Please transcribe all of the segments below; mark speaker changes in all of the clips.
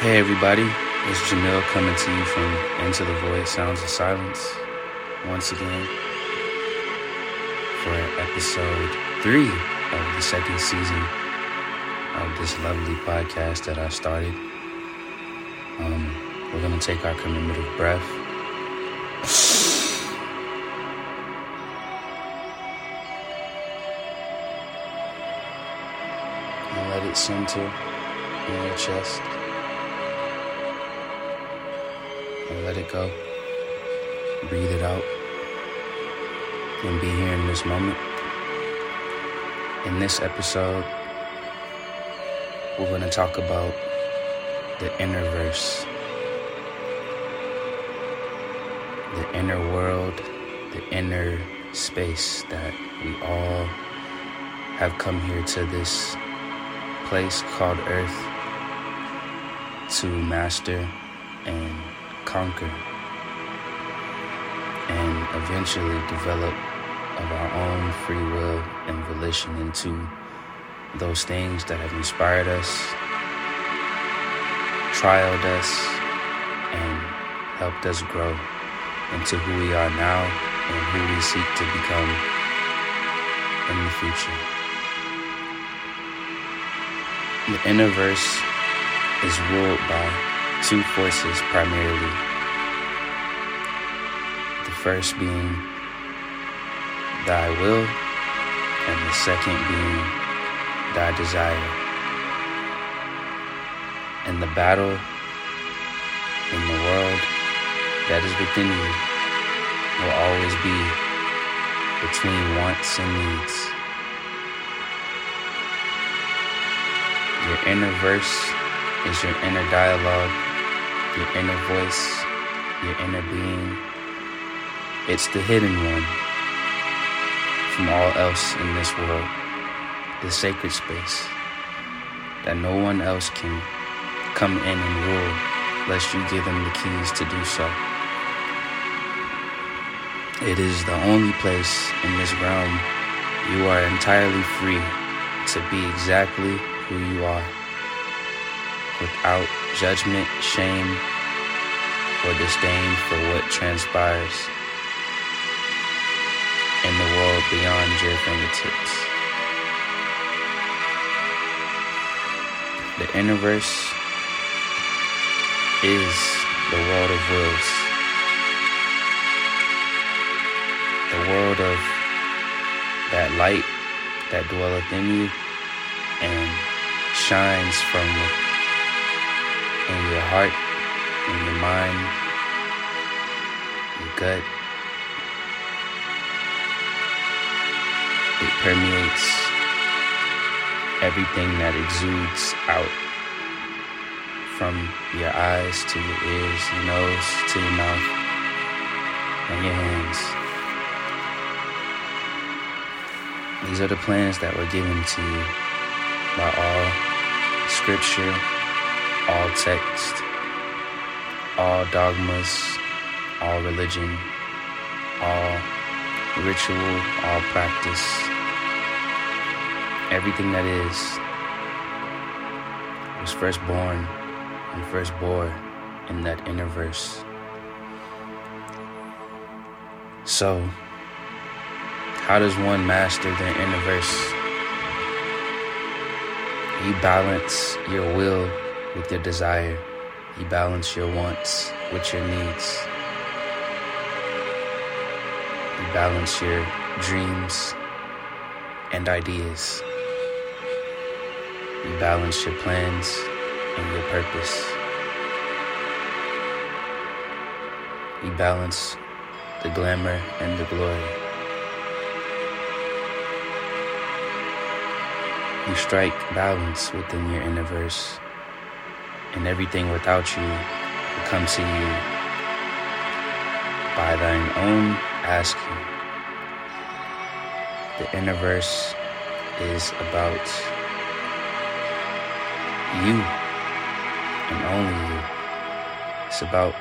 Speaker 1: Hey everybody, it's Jamil coming to you from Into the Void Sounds of Silence once again for episode three of the second season of this lovely podcast that I started. Um, we're gonna take our commemorative breath. And let it center in your chest. Let it go. Breathe it out. And be here in this moment. In this episode, we're going to talk about the inner verse, the inner world, the inner space that we all have come here to this place called Earth to master and conquer and eventually develop of our own free will and volition into those things that have inspired us, trialed us, and helped us grow into who we are now and who we seek to become in the future. The inner verse is ruled by two forces primarily. The first being thy will, and the second being thy desire. And the battle in the world that is within you will always be between wants and needs. Your inner verse is your inner dialogue, your inner voice, your inner being. It's the hidden one from all else in this world, the sacred space that no one else can come in and rule lest you give them the keys to do so. It is the only place in this realm you are entirely free to be exactly who you are without judgment, shame, or disdain for what transpires in the world beyond your fingertips. The universe is the world of wills. The world of that light that dwelleth in you and shines from in your heart, in your mind, your gut. It permeates everything that exudes out from your eyes to your ears, your nose to your mouth, and your hands. These are the plans that were given to you by all scripture, all text, all dogmas, all religion, all ritual, all practice, everything that is was first born and first born in that inner verse. So, how does one master their inner verse? You balance your will with your desire. You balance your wants with your needs. You balance your dreams and ideas. You balance your plans and your purpose. You balance the glamour and the glory. You strike balance within your inner verse, and everything without you will come to you by thine own asking. The universe is about you and only you. It's about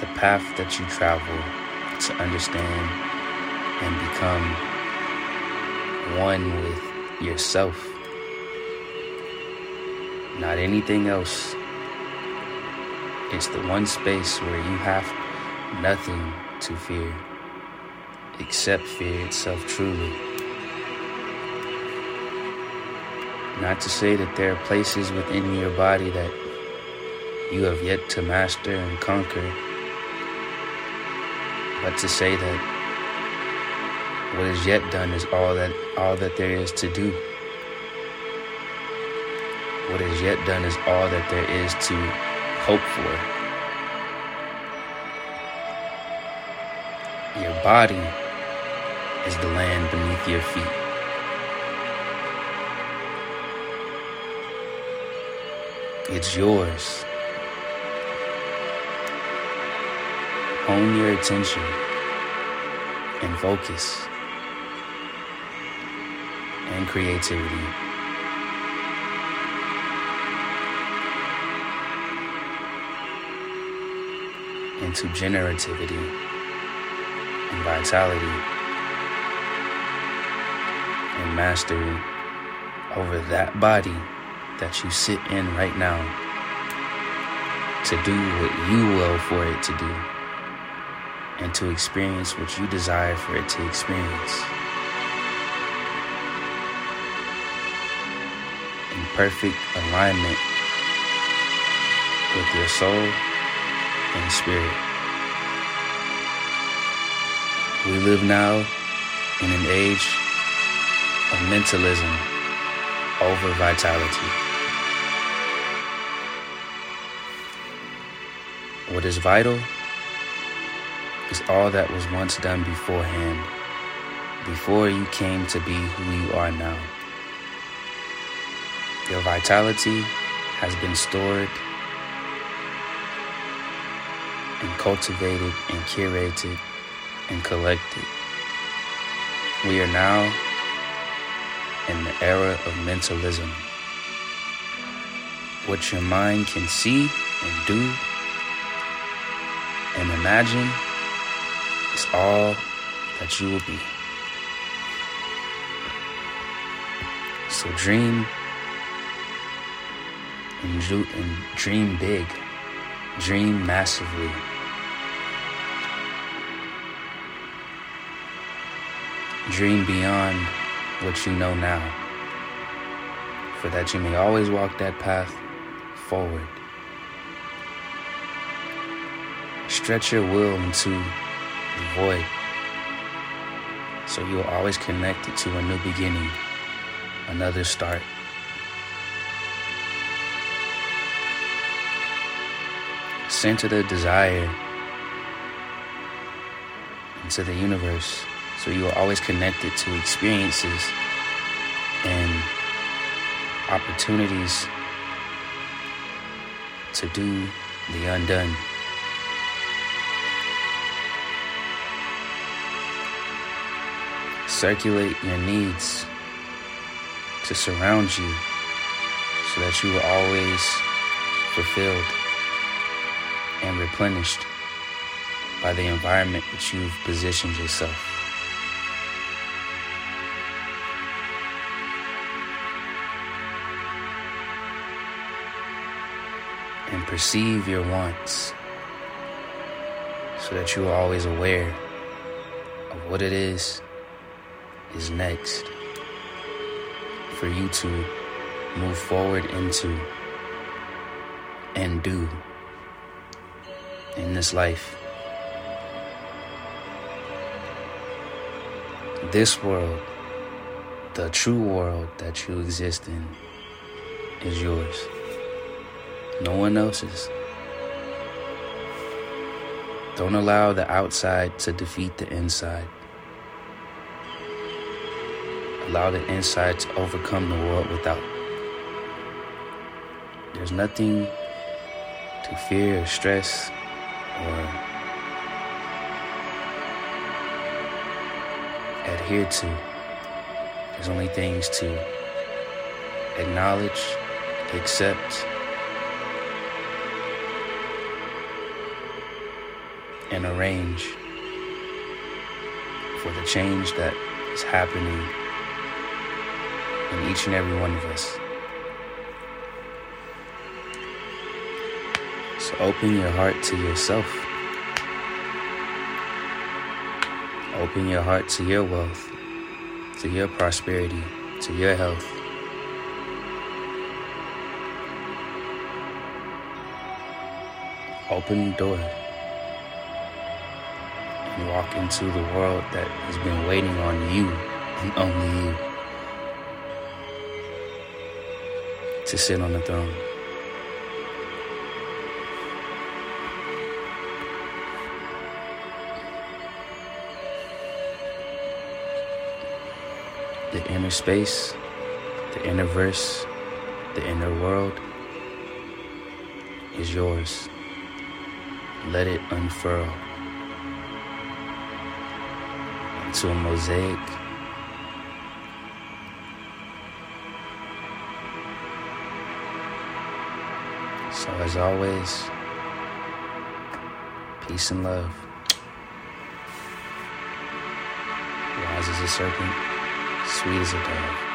Speaker 1: the path that you travel to understand and become one with yourself. Not anything else It's the one space where you have nothing to fear except fear itself truly. Not to say that there are places within your body that you have yet to master and conquer, but to say that what is yet done is all that all that there is to do. What is yet done is all that there is to hope for. Your body is the land beneath your feet. It's yours. Hone your attention and focus and creativity. Into generativity and vitality and mastery over that body that you sit in right now to do what you will for it to do and to experience what you desire for it to experience. In perfect alignment with your soul and spirit. We live now in an age of mentalism over vitality. What is vital is all that was once done beforehand, before you came to be who you are now. Your vitality has been stored and cultivated and curated and collected. We are now in the era of mentalism. What your mind can see and do and imagine is all that you will be. So dream and, dream big, dream massively. Dream beyond what you know now, for that you may always walk that path forward. Stretch your will into the void so you are always connected to a new beginning, another start. Center the desire into the universe so you are always connected to experiences and opportunities to do the undone. Circulate your needs to surround you so that you are always fulfilled and replenished by the environment that you've positioned yourself. and perceive your wants so that you are always aware of what it is is next for you to move forward into and do in this life. This world, the true world that you exist in, is yours no one else's. Don't allow the outside to defeat the inside. Allow the inside to overcome the world without. There's nothing to fear or stress or adhere to. There's only things to acknowledge, accept, and arrange for the change that is happening in each and every one of us. Open your heart to yourself. Open your heart to your wealth, to your prosperity, to your health. Open the door and walk into the world that has been waiting on you and only you to sit on the throne. The inner space, the inner verse, the inner world is yours. Let it unfurl into a mosaic. So, as always, peace and love. Wise as a serpent, sweet as a dove.